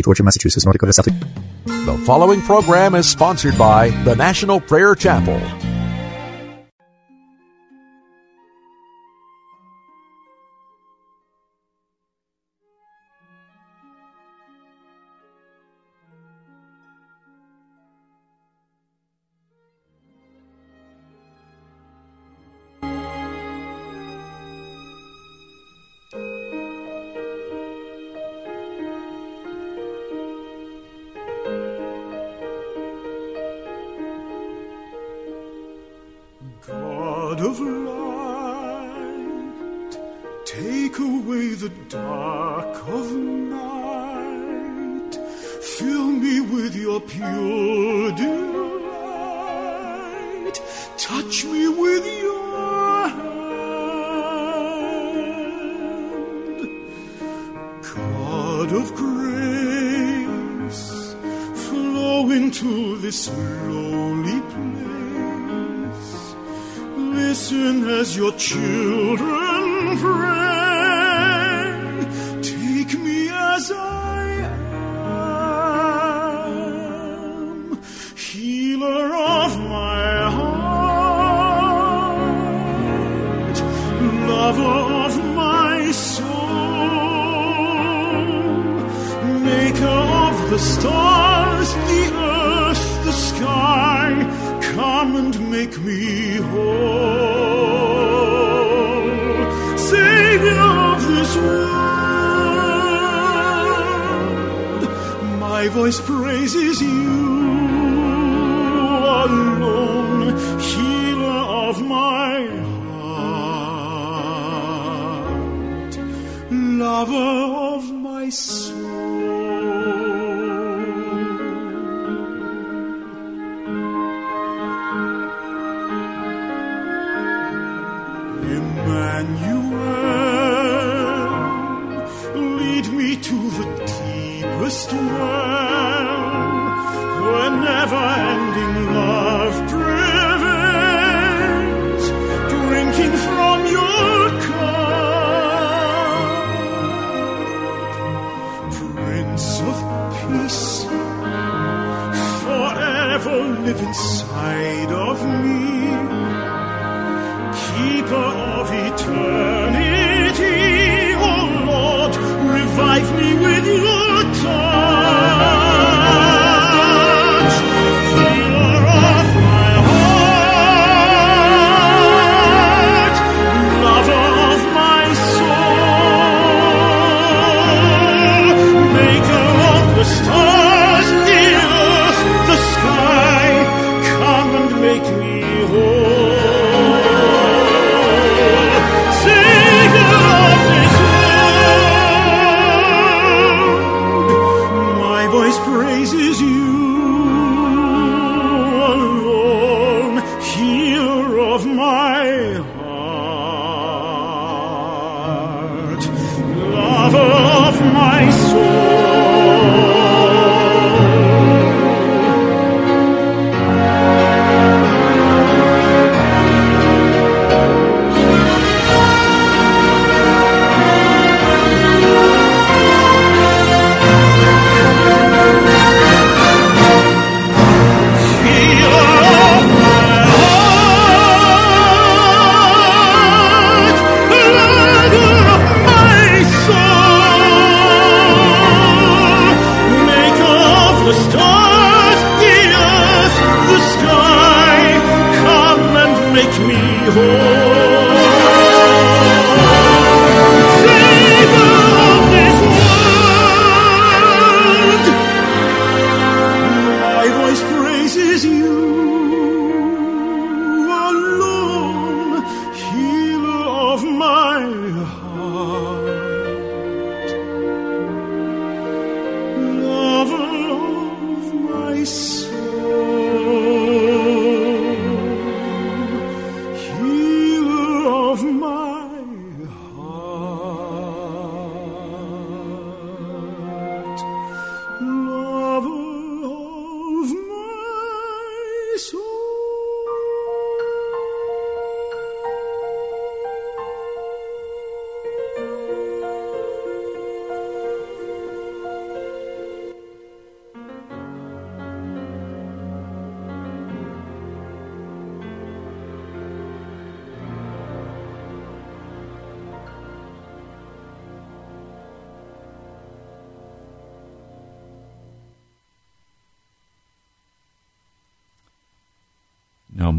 Georgia, Massachusetts, North Dakota, South. The following program is sponsored by the National Prayer Chapel. Me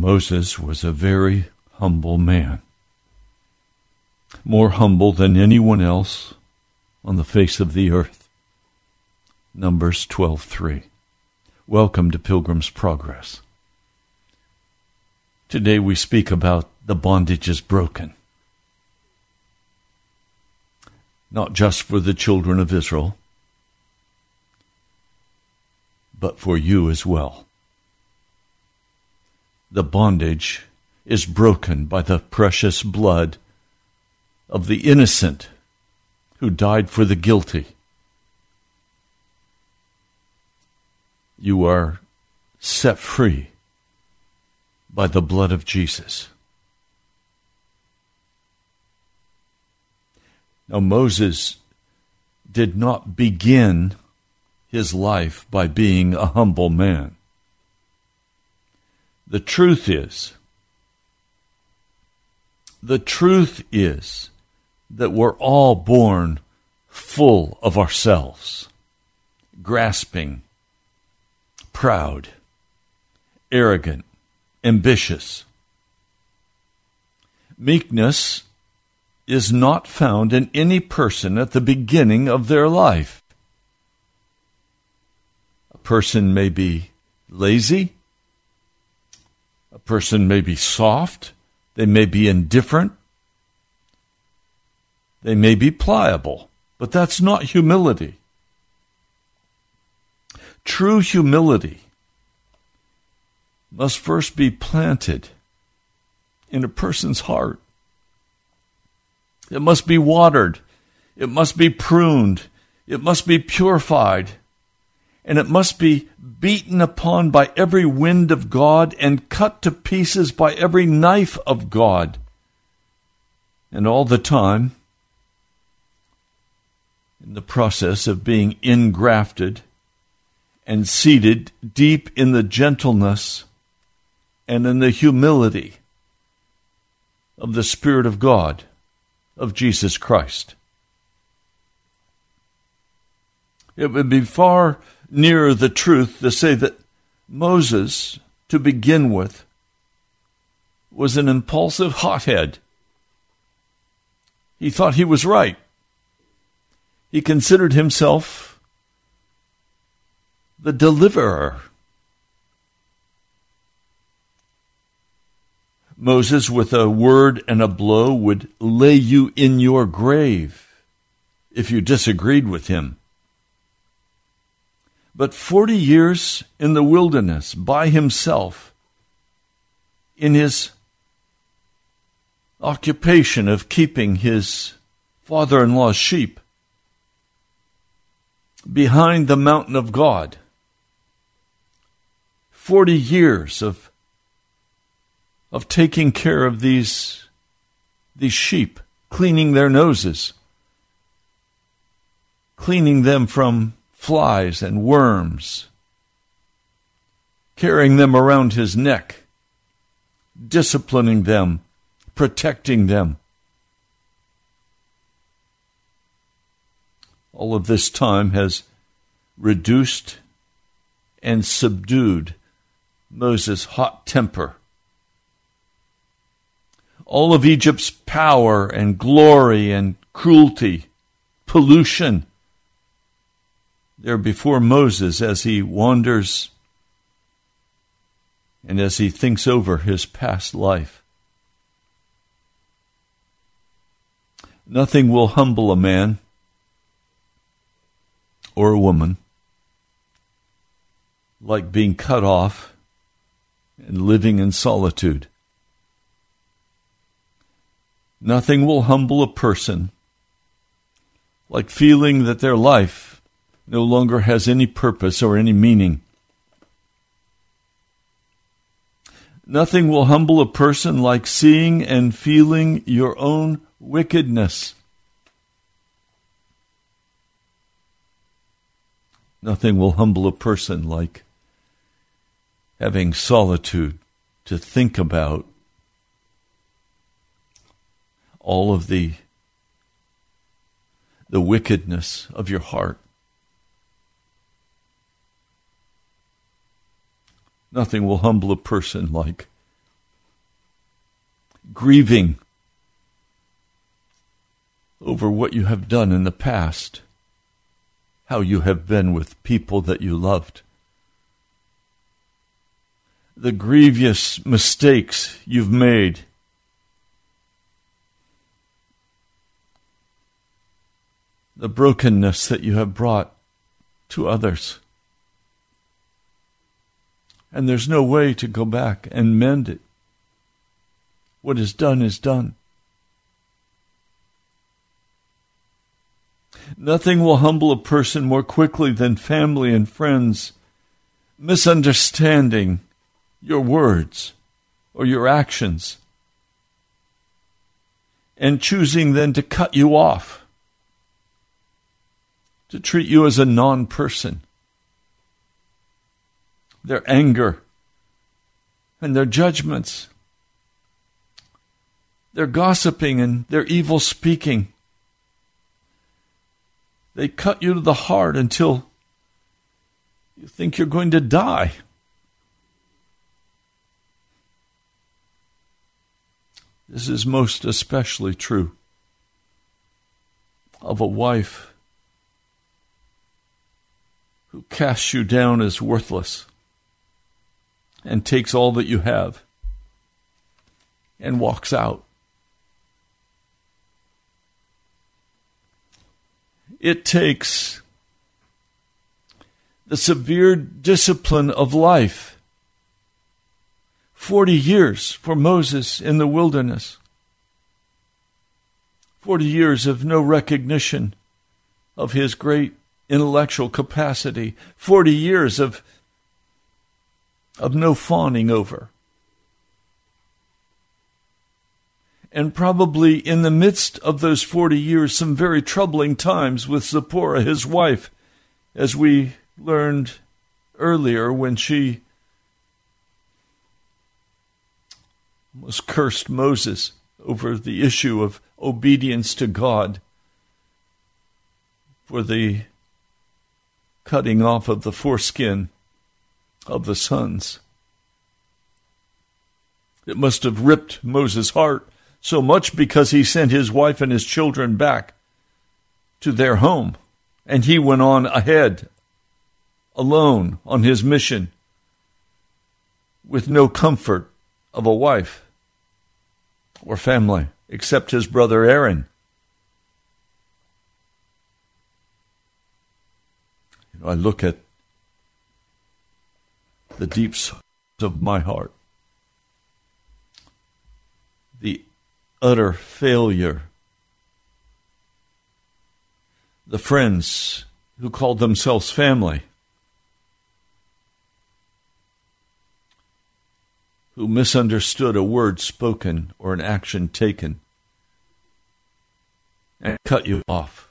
Moses was a very humble man, more humble than anyone else on the face of the earth. Numbers 12:3. Welcome to Pilgrim's Progress. Today we speak about the bondage is broken. Not just for the children of Israel, but for you as well. The bondage is broken by the precious blood of the innocent who died for the guilty. You are set free by the blood of Jesus. Now, Moses did not begin his life by being a humble man. The truth is, the truth is that we're all born full of ourselves, grasping, proud, arrogant, ambitious. Meekness is not found in any person at the beginning of their life. A person may be lazy, person may be soft, they may be indifferent, they may be pliable, but that's not humility. True humility must first be planted in a person's heart. It must be watered. It must be pruned. It must be purified. And it must be beaten upon by every wind of God and cut to pieces by every knife of God. And all the time, in the process of being ingrafted and seated deep in the gentleness and in the humility of the Spirit of God, of Jesus Christ. It would be far nearer the truth to say that Moses, to begin with, was an impulsive hothead. He thought he was right. He considered himself the deliverer Moses, with a word and a blow, would lay you in your grave if you disagreed with him. But 40 years in the wilderness by himself, in his occupation of keeping his father in law's sheep, behind the mountain of God, 40 years of of taking care of these, these sheep, cleaning their noses, cleaning them from flies and worms, carrying them around his neck, disciplining them, protecting them. All of this time has reduced and subdued Moses' hot temper all of Egypt's power and glory and cruelty, pollution. There before Moses as he wanders and as he thinks over his past life. Nothing will humble a man or a woman like being cut off and living in solitude. Nothing will humble a person like feeling that their life no longer has any purpose or any meaning. Nothing will humble a person like seeing and feeling your own wickedness. Nothing will humble a person like having solitude to think about all of the the wickedness of your heart. Nothing will humble a person like grieving over what you have done in the past, how you have been with people that you loved, the grievous mistakes you've made. The brokenness that you have brought to others. And there's no way to go back and mend it. What is done is done. Nothing will humble a person more quickly than family and friends misunderstanding your words or your actions and choosing then to cut you off, to treat you as a non person. Their anger and their judgments, their gossiping and their evil speaking. They cut you to the heart until you think you're going to die. This is most especially true of a wife who casts you down as worthless and takes all that you have and walks out. It takes the severe discipline of life. 40 years for Moses in the wilderness. 40 years of no recognition of his great intellectual capacity. 40 years of, of no fawning over. and probably in the midst of those 40 years, some very troubling times with Zipporah, his wife, as we learned earlier when she was cursed Moses over the issue of obedience to God for the cutting off of the foreskin of the sons. It must have ripped Moses' heart so much because he sent his wife and his children back to their home. And he went on ahead, alone on his mission, with no comfort of a wife or family except his brother Aaron. I look at the deeps of my heart. The utter failure. The friends who called themselves family, who misunderstood a word spoken or an action taken and cut you off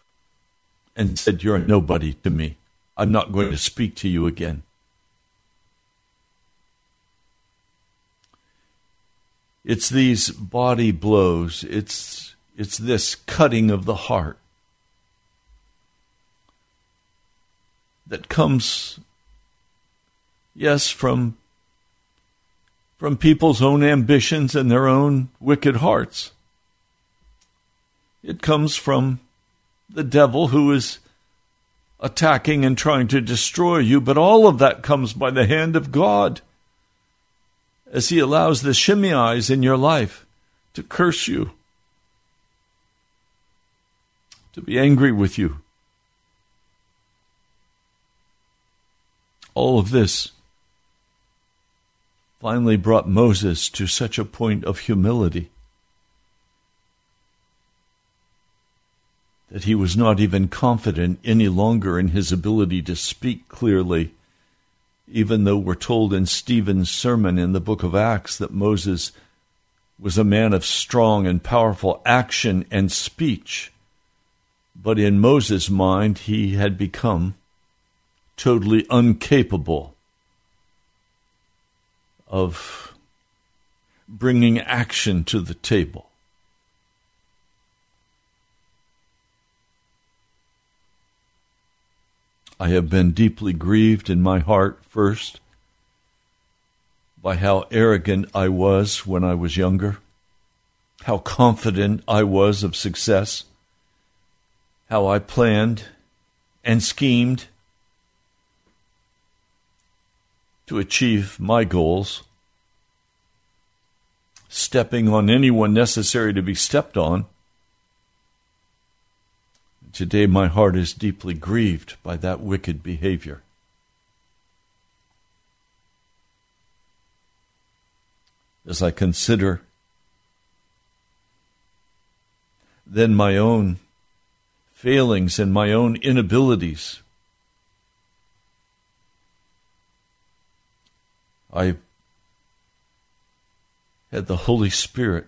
and said, You're nobody to me. I'm not going to speak to you again. It's these body blows. It's, it's this cutting of the heart that comes, yes, from, from people's own ambitions and their own wicked hearts. It comes from the devil who is attacking and trying to destroy you, but all of that comes by the hand of God as he allows the Shimei's in your life to curse you, to be angry with you. All of this finally brought Moses to such a point of humility that he was not even confident any longer in his ability to speak clearly even though we're told in Stephen's sermon in the book of Acts that Moses was a man of strong and powerful action and speech. But in Moses' mind, he had become totally incapable of bringing action to the table. I have been deeply grieved in my heart first by how arrogant I was when I was younger, how confident I was of success, how I planned and schemed to achieve my goals, stepping on anyone necessary to be stepped on. Today, my heart is deeply grieved by that wicked behavior. As I consider then my own failings and my own inabilities, I had the Holy Spirit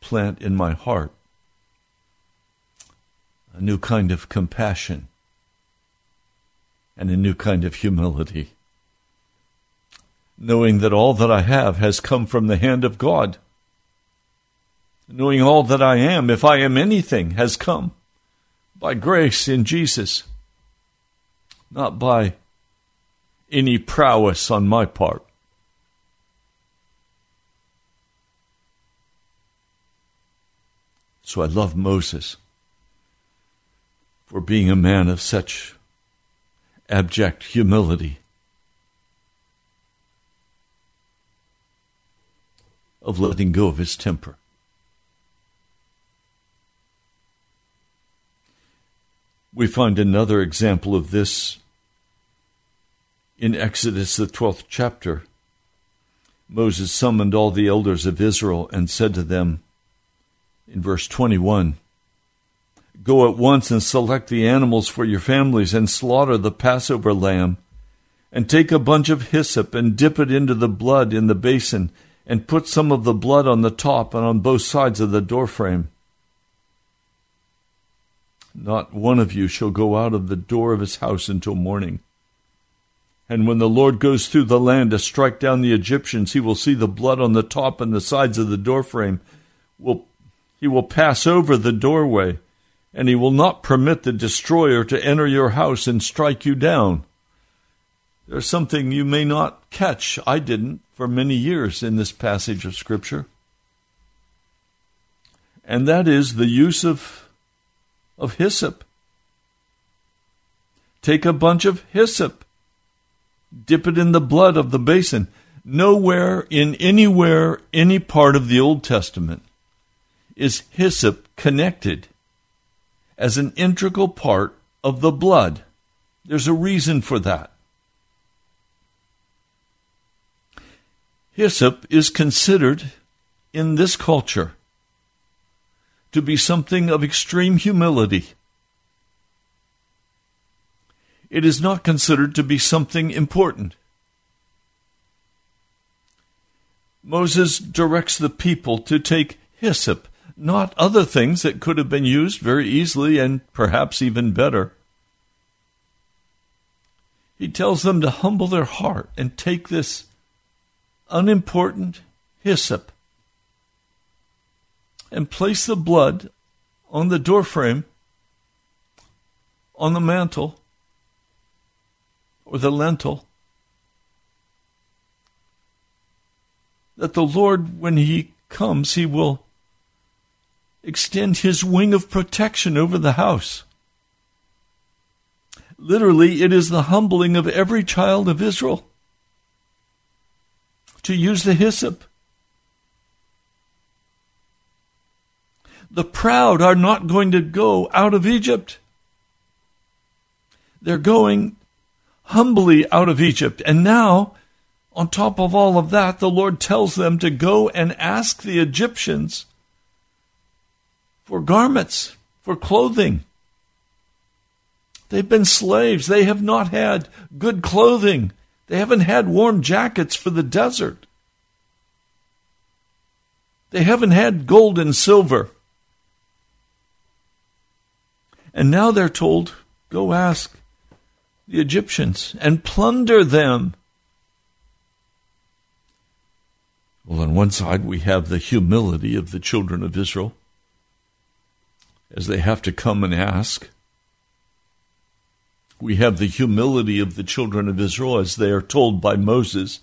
plant in my heart a new kind of compassion and a new kind of humility, knowing that all that I have has come from the hand of God, knowing all that I am, if I am anything, has come by grace in Jesus, not by any prowess on my part. So I love Moses for being a man of such abject humility, of letting go of his temper. We find another example of this in Exodus, the 12th chapter. Moses summoned all the elders of Israel and said to them, in verse 21, Go at once and select the animals for your families and slaughter the Passover lamb. And take a bunch of hyssop and dip it into the blood in the basin, and put some of the blood on the top and on both sides of the doorframe. Not one of you shall go out of the door of his house until morning. And when the Lord goes through the land to strike down the Egyptians, he will see the blood on the top and the sides of the doorframe. Will, he will pass over the doorway and he will not permit the destroyer to enter your house and strike you down. There's something you may not catch. I didn't for many years in this passage of Scripture. And that is the use of, of hyssop. Take a bunch of hyssop, dip it in the blood of the basin. Nowhere in anywhere, any part of the Old Testament is hyssop connected as an integral part of the blood. There's a reason for that. Hyssop is considered in this culture to be something of extreme humility. It is not considered to be something important. Moses directs the people to take hyssop not other things that could have been used very easily and perhaps even better. He tells them to humble their heart and take this unimportant hyssop and place the blood on the doorframe, on the mantle, or the lintel. That the Lord, when He comes, He will extend his wing of protection over the house. Literally, it is the humbling of every child of Israel to use the hyssop. The proud are not going to go out of Egypt. They're going humbly out of Egypt. And now, on top of all of that, the Lord tells them to go and ask the Egyptians for garments, for clothing. They've been slaves. They have not had good clothing. They haven't had warm jackets for the desert. They haven't had gold and silver. And now they're told, go ask the Egyptians and plunder them. Well, on one side, we have the humility of the children of Israel as they have to come and ask. We have the humility of the children of Israel as they are told by Moses,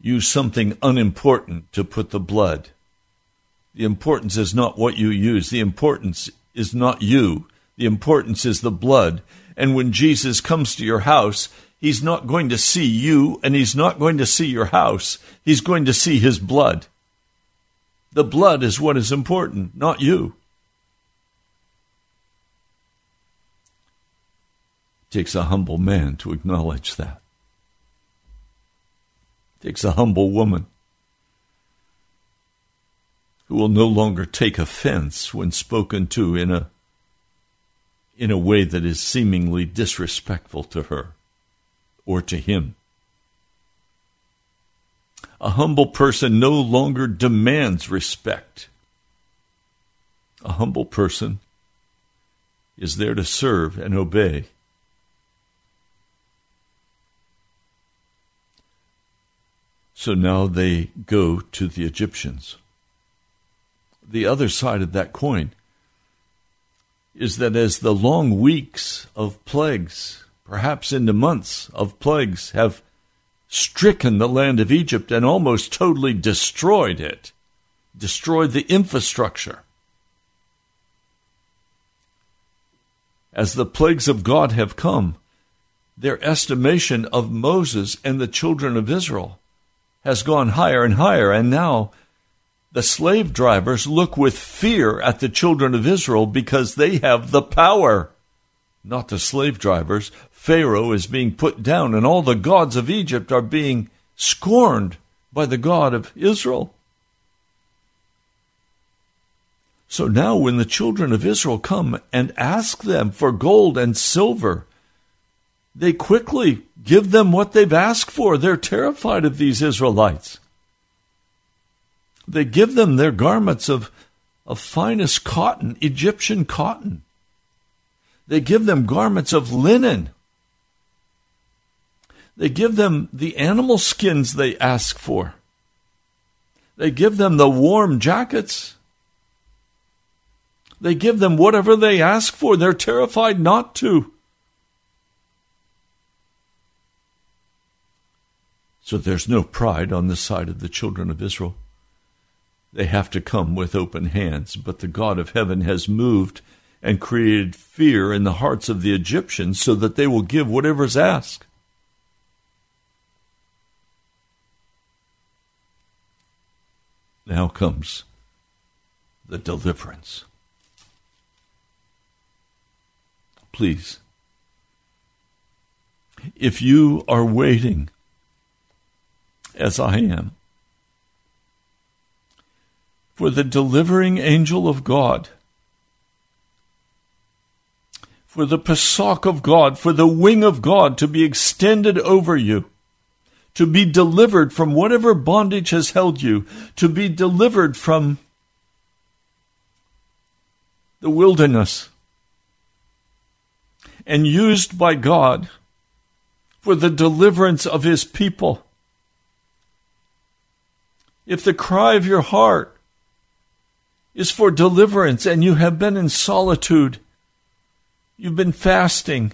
use something unimportant to put the blood The importance is not what you use. The importance is not you. The importance is the blood. And when Jesus comes to your house, he's not going to see you and he's not going to see your house. He's going to see his blood. The blood is what is important, not you. It takes a humble man to acknowledge that. It takes a humble woman who will no longer take offense when spoken to in a in a way that is seemingly disrespectful to her or to him. A humble person no longer demands respect. A humble person is there to serve and obey. So now they go to the Egyptians. The other side of that coin is that as the long weeks of plagues, perhaps into months of plagues, have stricken the land of Egypt and almost totally destroyed it, destroyed the infrastructure. As the plagues of God have come, their estimation of Moses and the children of Israel has gone higher and higher, and now the slave drivers look with fear at the children of Israel because they have the power. Not the slave drivers. Pharaoh is being put down, and all the gods of Egypt are being scorned by the God of Israel. So now, when the children of Israel come and ask them for gold and silver, they quickly give them what they've asked for. They're terrified of these Israelites. They give them their garments of, of finest cotton, Egyptian cotton. They give them garments of linen. They give them the animal skins they ask for. They give them the warm jackets. They give them whatever they ask for. They're terrified not to. So there's no pride on the side of the children of Israel they have to come with open hands. But the God of heaven has moved and created fear in the hearts of the Egyptians so that they will give whatever is asked. Now comes the deliverance. Please, if you are waiting, as I am, for the delivering angel of God, for the Pesach of God, for the wing of God to be extended over you, to be delivered from whatever bondage has held you, to be delivered from the wilderness, and used by God for the deliverance of His people. If the cry of your heart is for deliverance, and you have been in solitude. You've been fasting.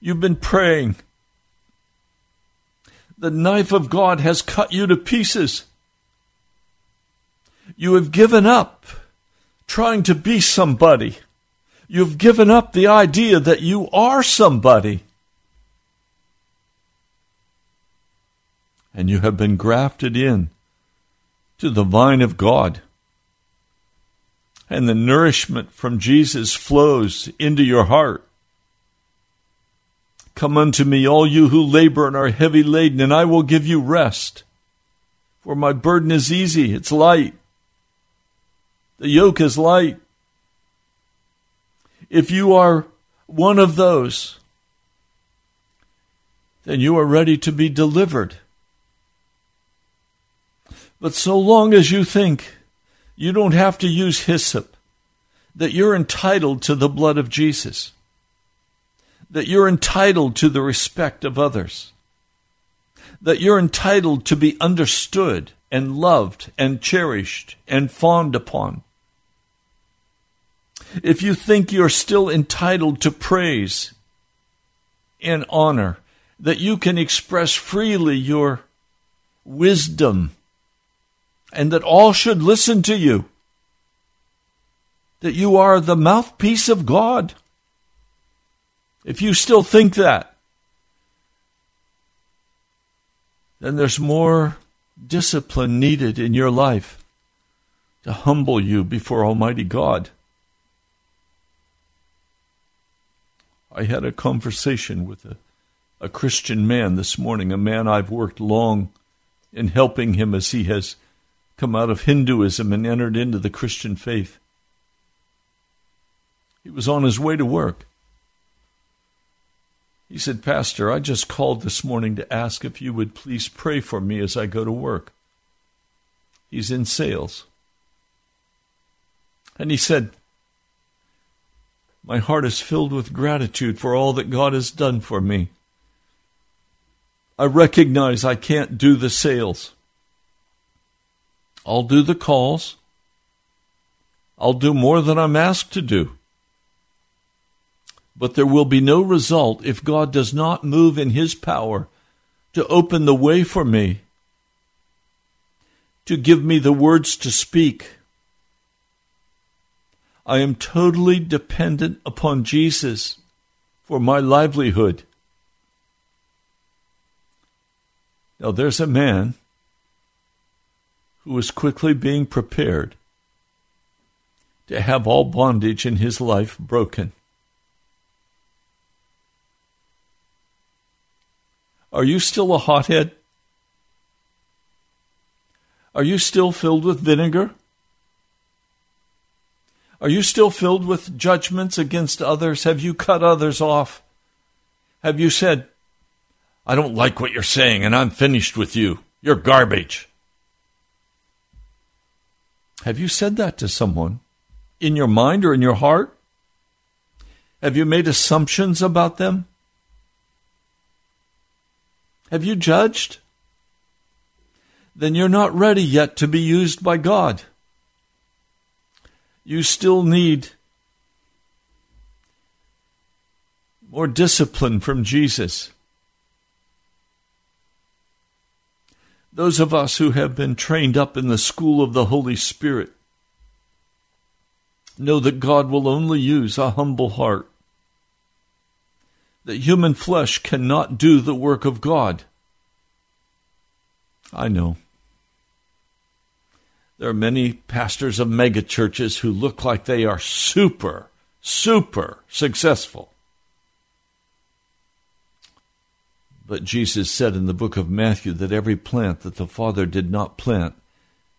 You've been praying. The knife of God has cut you to pieces. You have given up trying to be somebody. You've given up the idea that you are somebody. And you have been grafted in to the vine of God and the nourishment from Jesus flows into your heart. Come unto me, all you who labor and are heavy laden, and I will give you rest. For my burden is easy, it's light. The yoke is light. If you are one of those, then you are ready to be delivered. But so long as you think you don't have to use hyssop. That you're entitled to the blood of Jesus. That you're entitled to the respect of others. That you're entitled to be understood and loved and cherished and fawned upon. If you think you're still entitled to praise and honor, that you can express freely your wisdom and that all should listen to you, that you are the mouthpiece of God. If you still think that, then there's more discipline needed in your life to humble you before Almighty God. I had a conversation with a, a Christian man this morning, a man I've worked long in helping him as he has come out of Hinduism and entered into the Christian faith. He was on his way to work. He said, Pastor, I just called this morning to ask if you would please pray for me as I go to work. He's in sales. And he said, My heart is filled with gratitude for all that God has done for me. I recognize I can't do the sales. I'll do the calls. I'll do more than I'm asked to do. But there will be no result if God does not move in His power to open the way for me, to give me the words to speak. I am totally dependent upon Jesus for my livelihood. Now, there's a man who was quickly being prepared to have all bondage in his life broken. Are you still a hothead? Are you still filled with vinegar? Are you still filled with judgments against others? Have you cut others off? Have you said, I don't like what you're saying and I'm finished with you? You're garbage. Have you said that to someone in your mind or in your heart? Have you made assumptions about them? Have you judged? Then you're not ready yet to be used by God. You still need more discipline from Jesus. Those of us who have been trained up in the school of the Holy Spirit know that God will only use a humble heart. That human flesh cannot do the work of God. I know. There are many pastors of megachurches who look like they are super, super successful. But Jesus said in the book of Matthew that every plant that the Father did not plant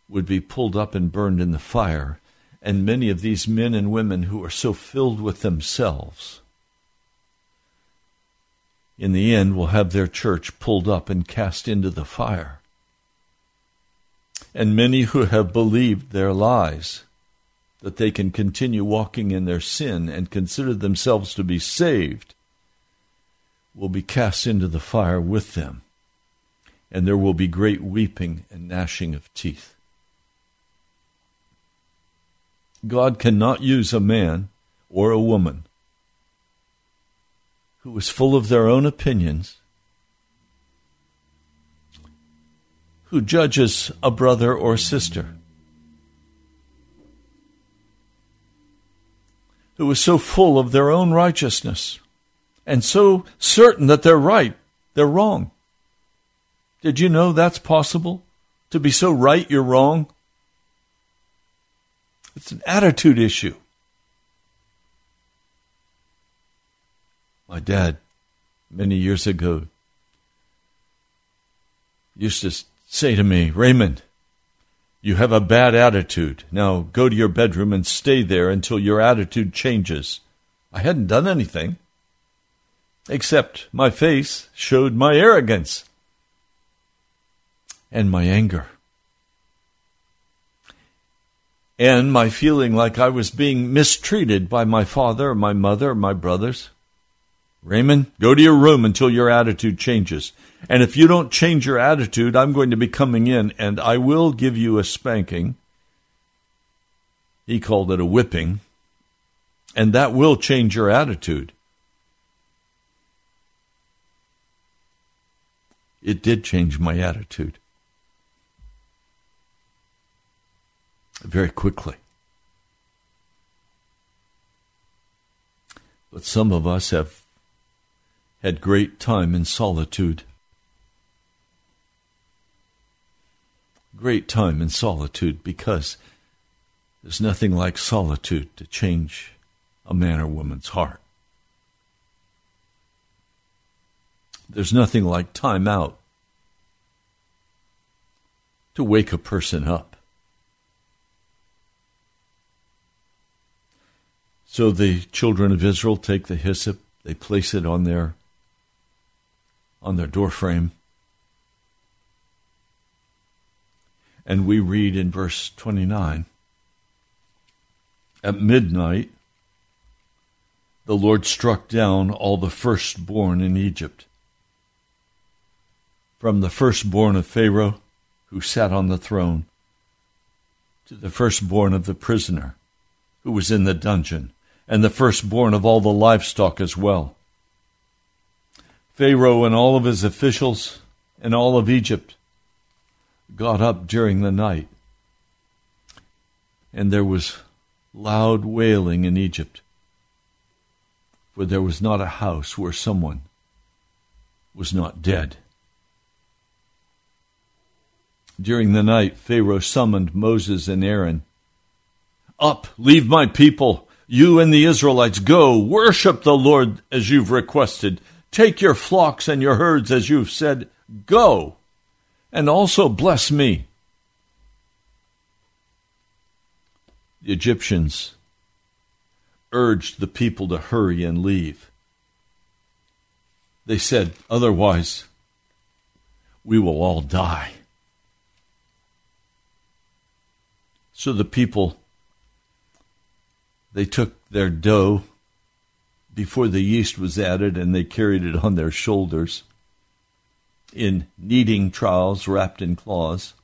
would be pulled up and burned in the fire. And many of these men and women who are so filled with themselves, in the end, will have their church pulled up and cast into the fire. And many who have believed their lies, that they can continue walking in their sin and consider themselves to be saved, will be cast into the fire with them, and there will be great weeping and gnashing of teeth. God cannot use a man or a woman who is full of their own opinions, who judges a brother or sister, who is so full of their own righteousness and so certain that they're right, they're wrong. Did you know that's possible? To be so right, you're wrong? It's an attitude issue. My dad, many years ago, used to say to me, Raymond, you have a bad attitude. Now go to your bedroom and stay there until your attitude changes. I hadn't done anything except my face showed my arrogance and my anger. And my feeling like I was being mistreated by my father, my mother, my brothers. Raymond, go to your room until your attitude changes. And if you don't change your attitude, I'm going to be coming in and I will give you a spanking. He called it a whipping. And that will change your attitude. It did change my attitude. very quickly. But some of us have had great time in solitude. Great time in solitude because there's nothing like solitude to change a man or woman's heart. There's nothing like time out to wake a person up. So the children of Israel take the hyssop, they place it on their on their doorframe. And we read in verse 29 At midnight, the Lord struck down all the firstborn in Egypt, from the firstborn of Pharaoh who sat on the throne to the firstborn of the prisoner who was in the dungeon, and the firstborn of all the livestock as well. Pharaoh and all of his officials and all of Egypt got up during the night, and there was loud wailing in Egypt, for there was not a house where someone was not dead. During the night, Pharaoh summoned Moses and Aaron. Up, leave my people. You and the Israelites go, worship the Lord as you've requested. Take your flocks and your herds as you've said, go, and also bless me. The Egyptians urged the people to hurry and leave. They said, otherwise, we will all die. So the people, they took their dough before the yeast was added and they carried it on their shoulders in kneading trowels wrapped in cloths.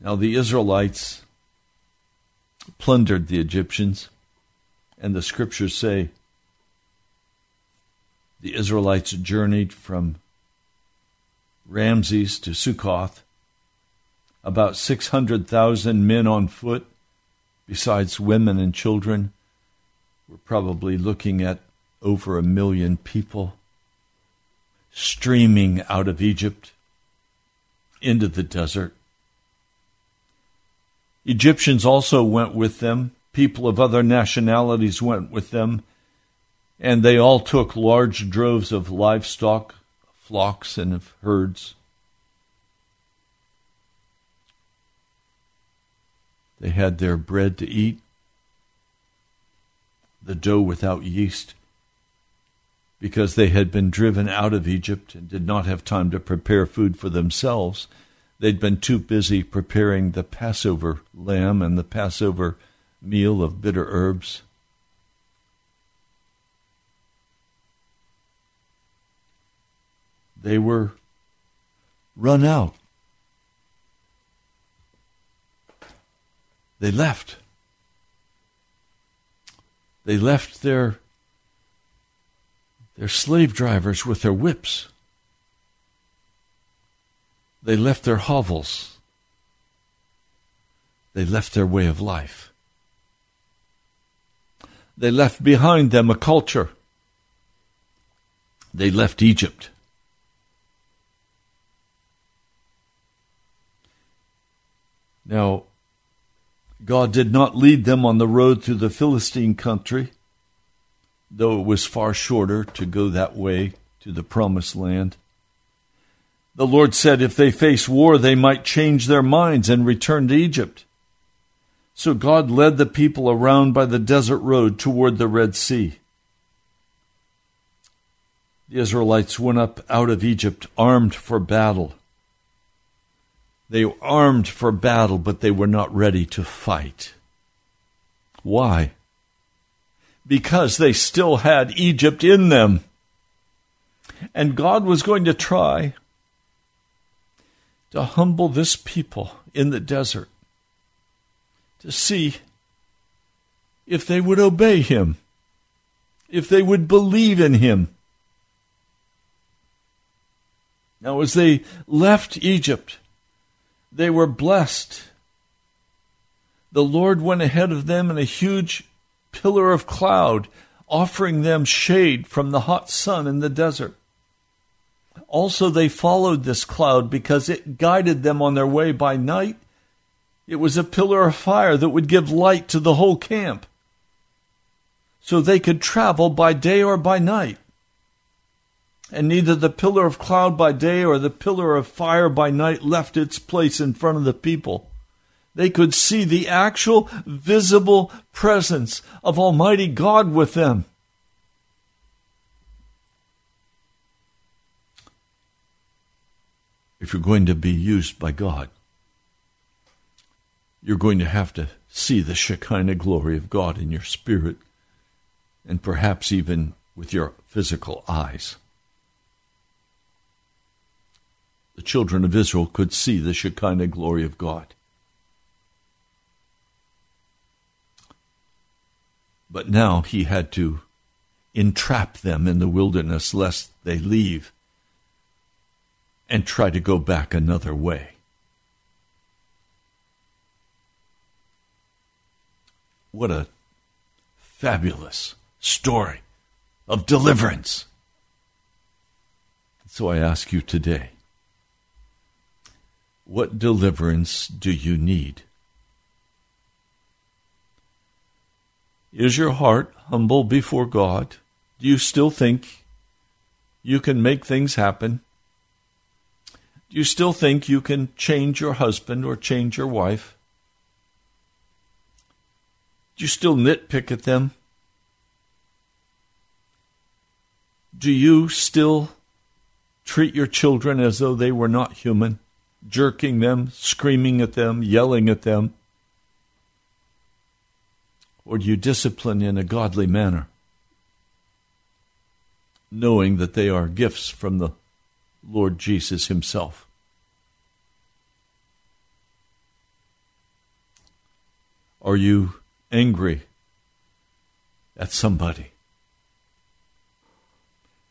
Now the Israelites plundered the Egyptians, and the scriptures say the Israelites journeyed from Ramses to Sukkoth about 600,000 men on foot, besides women and children. We're probably looking at over a million people streaming out of Egypt into the desert. Egyptians also went with them. People of other nationalities went with them. And they all took large droves of livestock, flocks, and of herds. They had their bread to eat, the dough without yeast, because they had been driven out of Egypt and did not have time to prepare food for themselves. They'd been too busy preparing the Passover lamb and the Passover meal of bitter herbs. They were run out. They left. They left their, their slave drivers with their whips. They left their hovels. They left their way of life. They left behind them a culture. They left Egypt. Now, God did not lead them on the road through the Philistine country, though it was far shorter to go that way to the promised land. The Lord said if they face war, they might change their minds and return to Egypt. So God led the people around by the desert road toward the Red Sea. The Israelites went up out of Egypt armed for battle. They were armed for battle, but they were not ready to fight. Why? Because they still had Egypt in them. And God was going to try to humble this people in the desert to see if they would obey Him, if they would believe in Him. Now, as they left Egypt, They were blessed. The Lord went ahead of them in a huge pillar of cloud, offering them shade from the hot sun in the desert. Also, they followed this cloud because it guided them on their way by night. It was a pillar of fire that would give light to the whole camp so they could travel by day or by night. And neither the pillar of cloud by day or the pillar of fire by night left its place in front of the people. They could see the actual visible presence of Almighty God with them. If you're going to be used by God, you're going to have to see the Shekinah glory of God in your spirit and perhaps even with your physical eyes. The children of Israel could see the Shekinah glory of God. But now he had to entrap them in the wilderness lest they leave and try to go back another way. What a fabulous story of deliverance. So I ask you today what deliverance do you need? Is your heart humble before God? Do you still think you can make things happen? Do you still think you can change your husband or change your wife? Do you still nitpick at them? Do you still treat your children as though they were not human, jerking them, screaming at them, yelling at them? Or do you discipline in a godly manner, knowing that they are gifts from the Lord Jesus Himself? Are you angry at somebody?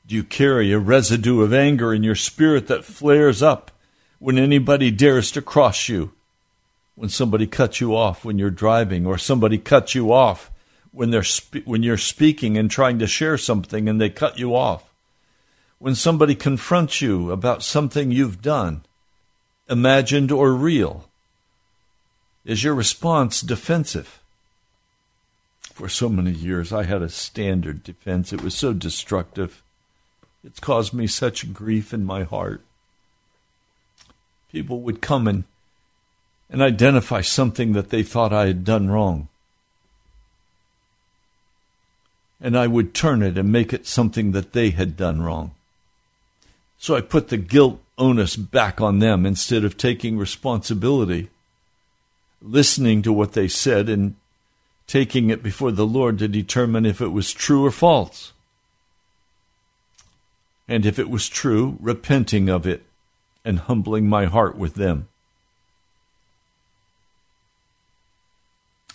Do you carry a residue of anger in your spirit that flares up when anybody dares to cross you? when somebody cuts you off when you're driving, or somebody cuts you off when they're spe- when you're speaking and trying to share something and they cut you off. When somebody confronts you about something you've done, imagined or real, is your response defensive? For so many years, I had a standard defense. It was so destructive. It's caused me such grief in my heart. People would come and and identify something that they thought I had done wrong. And I would turn it and make it something that they had done wrong. So I put the guilt onus back on them instead of taking responsibility, listening to what they said, and taking it before the Lord to determine if it was true or false. And if it was true, repenting of it and humbling my heart with them.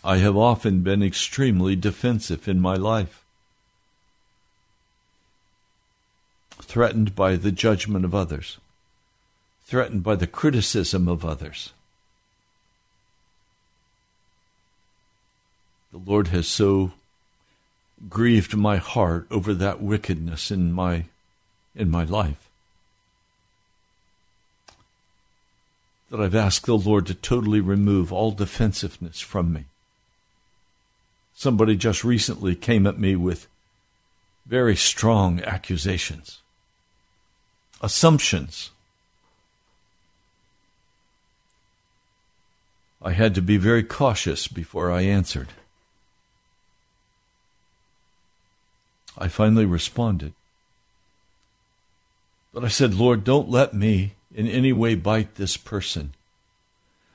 I have often been extremely defensive in my life, threatened by the judgment of others, threatened by the criticism of others. The Lord has so grieved my heart over that wickedness in my in my life that I've asked the Lord to totally remove all defensiveness from me. Somebody just recently came at me with very strong accusations, assumptions. I had to be very cautious before I answered. I finally responded. But I said, Lord, don't let me in any way bite this person.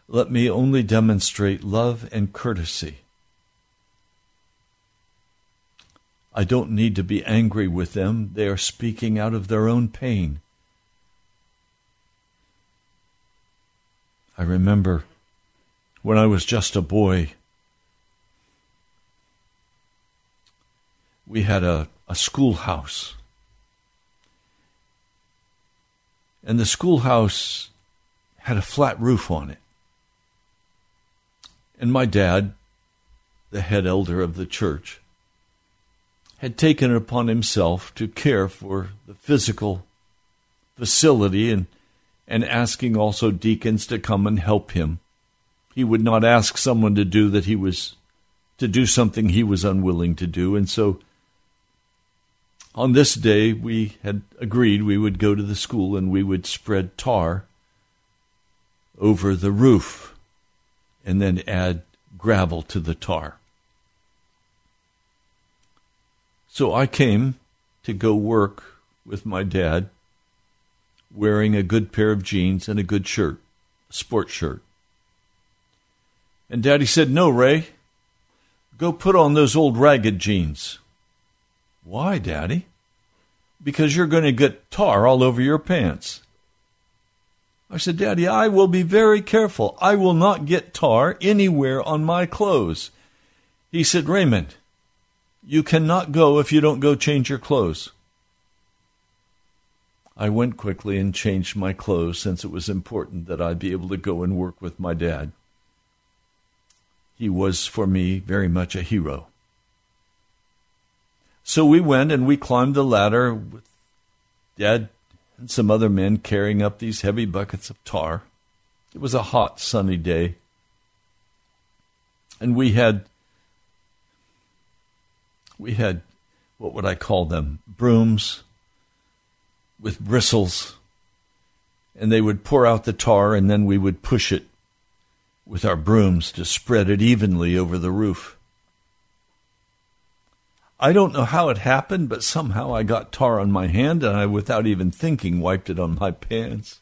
Let me only demonstrate love and courtesy. I don't need to be angry with them. They are speaking out of their own pain. I remember when I was just a boy, we had a, a schoolhouse. And the schoolhouse had a flat roof on it. And my dad, the head elder of the church, had taken it upon himself to care for the physical facility and, and asking also deacons to come and help him. He would not ask someone to do that he was to do something he was unwilling to do. And so on this day, we had agreed we would go to the school and we would spread tar over the roof and then add gravel to the tar. So I came to go work with my dad wearing a good pair of jeans and a good shirt, a sports shirt. And Daddy said, No, Ray, go put on those old ragged jeans. Why, Daddy? Because you're going to get tar all over your pants. I said, Daddy, I will be very careful. I will not get tar anywhere on my clothes. He said, Raymond, you cannot go if you don't go change your clothes. I went quickly and changed my clothes since it was important that I be able to go and work with my dad. He was, for me, very much a hero. So we went and we climbed the ladder with Dad and some other men carrying up these heavy buckets of tar. It was a hot, sunny day. And we had, we had, what would I call them? Brooms with bristles. And they would pour out the tar and then we would push it with our brooms to spread it evenly over the roof. I don't know how it happened, but somehow I got tar on my hand and I, without even thinking, wiped it on my pants.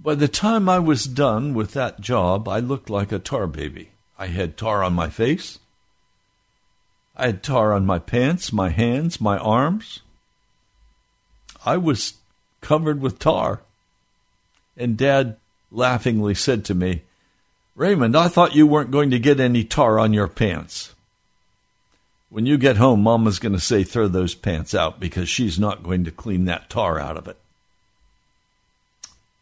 By the time I was done with that job, I looked like a tar baby. I had tar on my face. I had tar on my pants, my hands, my arms. I was covered with tar. And Dad laughingly said to me, Raymond, I thought you weren't going to get any tar on your pants. When you get home, Mama's going to say, throw those pants out because she's not going to clean that tar out of it.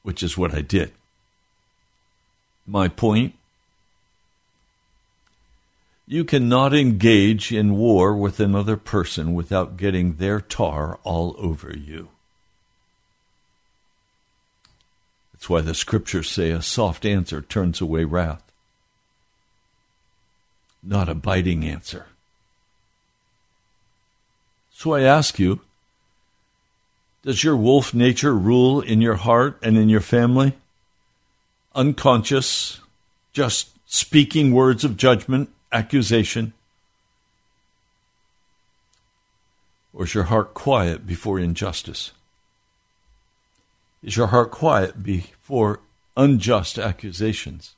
Which is what I did. My point you cannot engage in war with another person without getting their tar all over you. That's why the scriptures say a soft answer turns away wrath, not a biting answer. So I ask you, does your wolf nature rule in your heart and in your family? Unconscious, just speaking words of judgment, accusation? Or is your heart quiet before injustice? Is your heart quiet before unjust accusations?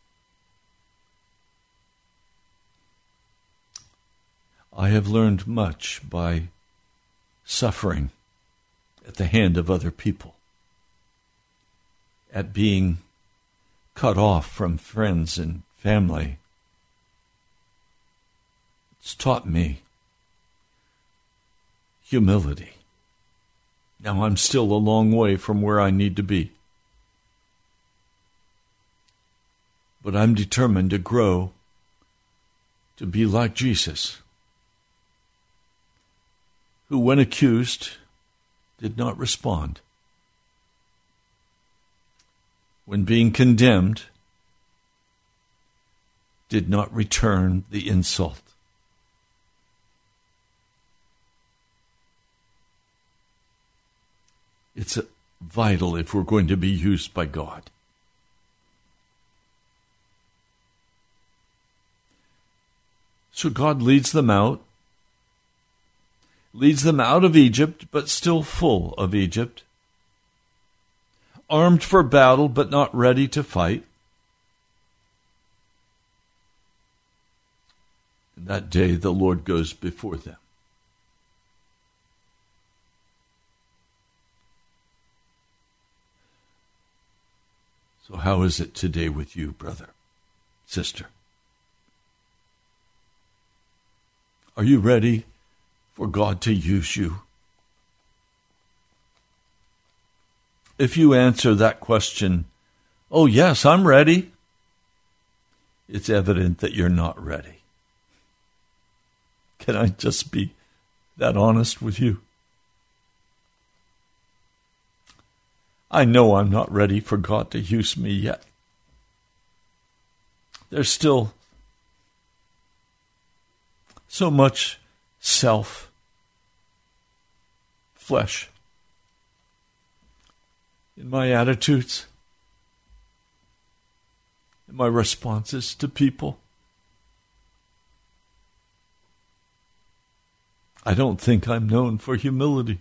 I have learned much by suffering at the hand of other people, at being cut off from friends and family. It's taught me humility. Now I'm still a long way from where I need to be. But I'm determined to grow to be like Jesus who, when accused, did not respond. When being condemned, did not return the insult. It's vital if we're going to be used by God. So God leads them out leads them out of Egypt, but still full of Egypt, armed for battle, but not ready to fight. And that day the Lord goes before them. So, how is it today with you, brother, sister? Are you ready for God to use you. if you answer that question, oh, yes, I'm ready, it's evident that you're not ready. Can I just be that honest with you? I know I'm not ready for God to use me yet. There's still so much self, flesh in my attitudes, in my responses to people. I don't think I'm known for humility.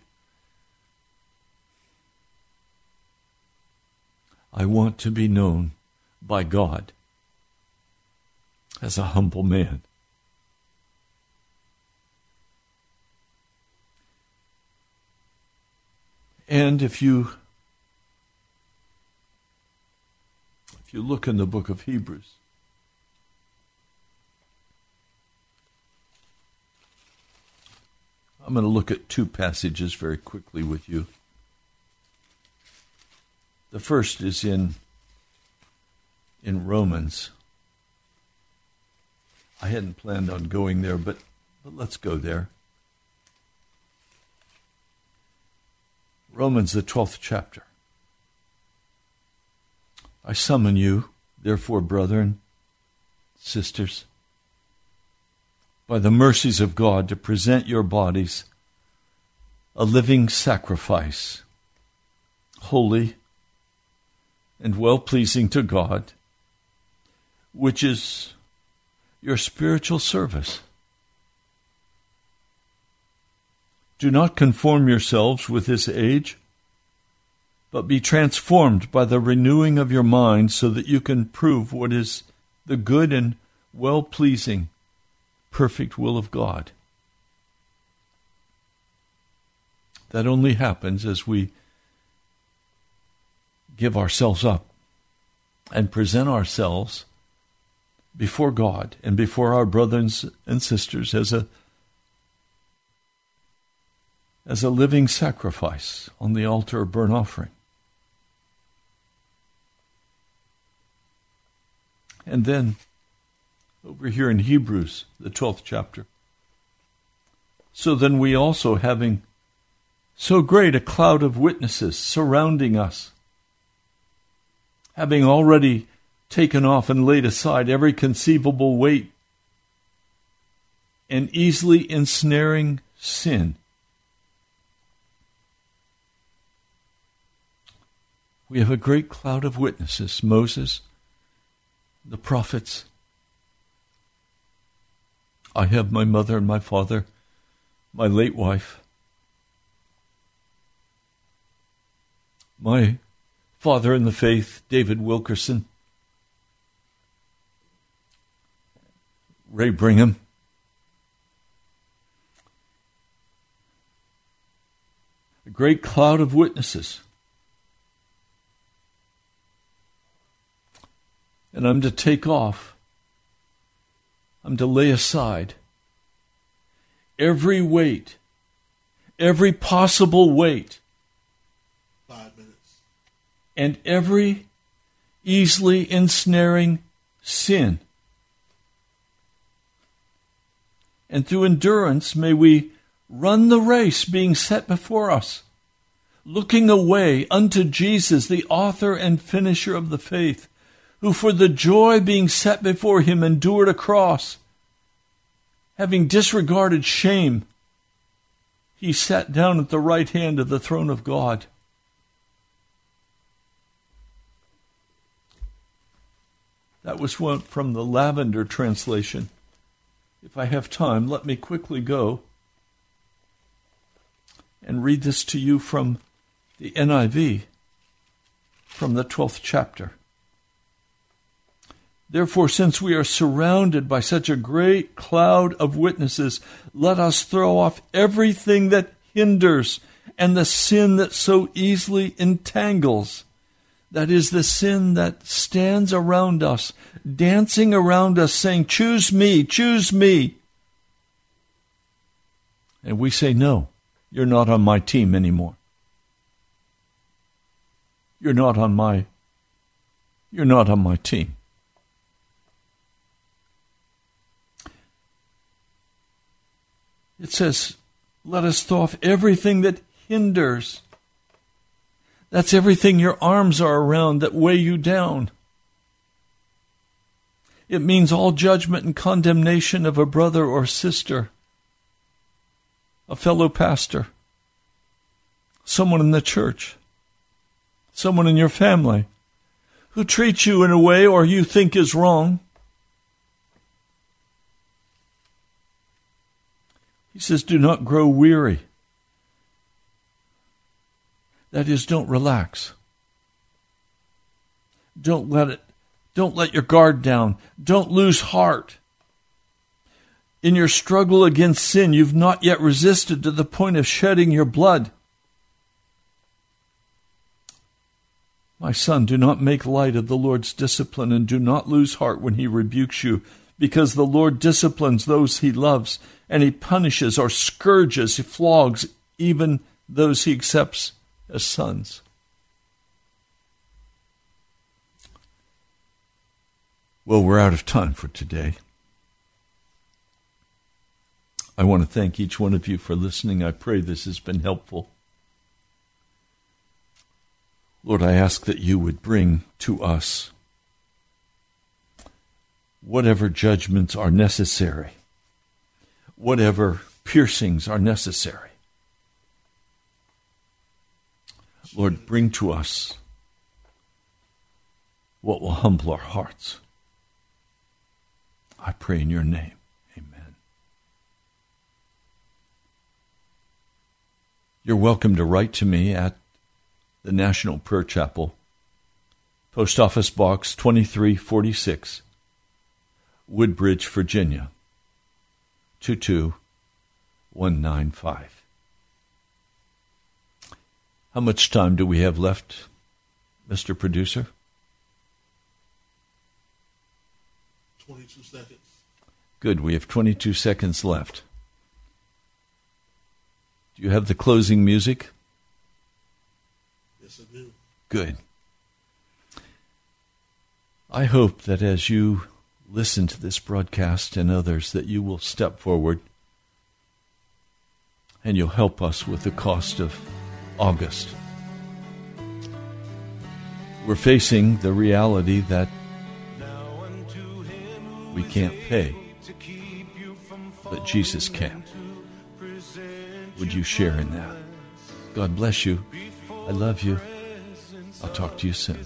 I want to be known by God as a humble man. And if you if you look in the book of Hebrews I'm going to look at two passages very quickly with you. The first is in in Romans. I hadn't planned on going there, but, but let's go there. Romans, the 12th chapter. I summon you, therefore, brethren, sisters, by the mercies of God, to present your bodies a living sacrifice, holy and well pleasing to God, which is your spiritual service. Do not conform yourselves with this age, but be transformed by the renewing of your mind so that you can prove what is the good and well pleasing, perfect will of God. That only happens as we give ourselves up and present ourselves before God and before our brothers and sisters as a as a living sacrifice on the altar of burnt offering. And then over here in Hebrews, the 12th chapter. So then we also, having so great a cloud of witnesses surrounding us, having already taken off and laid aside every conceivable weight and easily ensnaring sin. We have a great cloud of witnesses Moses, the prophets. I have my mother and my father, my late wife, my father in the faith, David Wilkerson, Ray Brigham. A great cloud of witnesses. And I'm to take off. I'm to lay aside every weight, every possible weight, Five minutes. and every easily ensnaring sin. and through endurance may we run the race being set before us, looking away unto Jesus, the author and finisher of the faith, who for the joy being set before him endured a cross, having disregarded shame. He sat down at the right hand of the throne of God. That was one from the Lavender translation. If I have time, let me quickly go and read this to you from the NIV, from the 12th chapter. Therefore, since we are surrounded by such a great cloud of witnesses, let us throw off everything that hinders and the sin that so easily entangles. That is the sin that stands around us, dancing around us, saying, Choose me, choose me. And we say, No, you're not on my team anymore. you're not on my you're not on my team. It says, let us throw off everything that hinders. That's everything your arms are around that weigh you down. It means all judgment and condemnation of a brother or sister, a fellow pastor, someone in the church, someone in your family who treats you in a way or you think is wrong. He says, Do not grow weary. That is, don't relax. Don't let it, don't let your guard down. Don't lose heart. In your struggle against sin, you've not yet resisted to the point of shedding your blood. My son, do not make light of the Lord's discipline and do not lose heart when he rebukes you, because the Lord disciplines those he loves, and he punishes or scourges, he flogs even those he accepts as sons. Well, we're out of time for today. I want to thank each one of you for listening. I pray this has been helpful. Lord, I ask that you would bring to us whatever judgments are necessary, whatever piercings are necessary. Lord, bring to us what will humble our hearts. I pray in your name. Amen. You're welcome to write to me at the National Prayer Chapel, Post Office Box 2346, Woodbridge, Virginia 22195. How much time do we have left, Mr. Producer? 22 seconds. Good, we have 22 seconds left. Do you have the closing music? Yes, I do. Good. I hope that as you listen to this broadcast and others, that you will step forward and you'll help us with the cost of August. We're facing the reality that we can't pay, but Jesus can. Would you share in that? God bless you. I love you. I'll talk to you soon.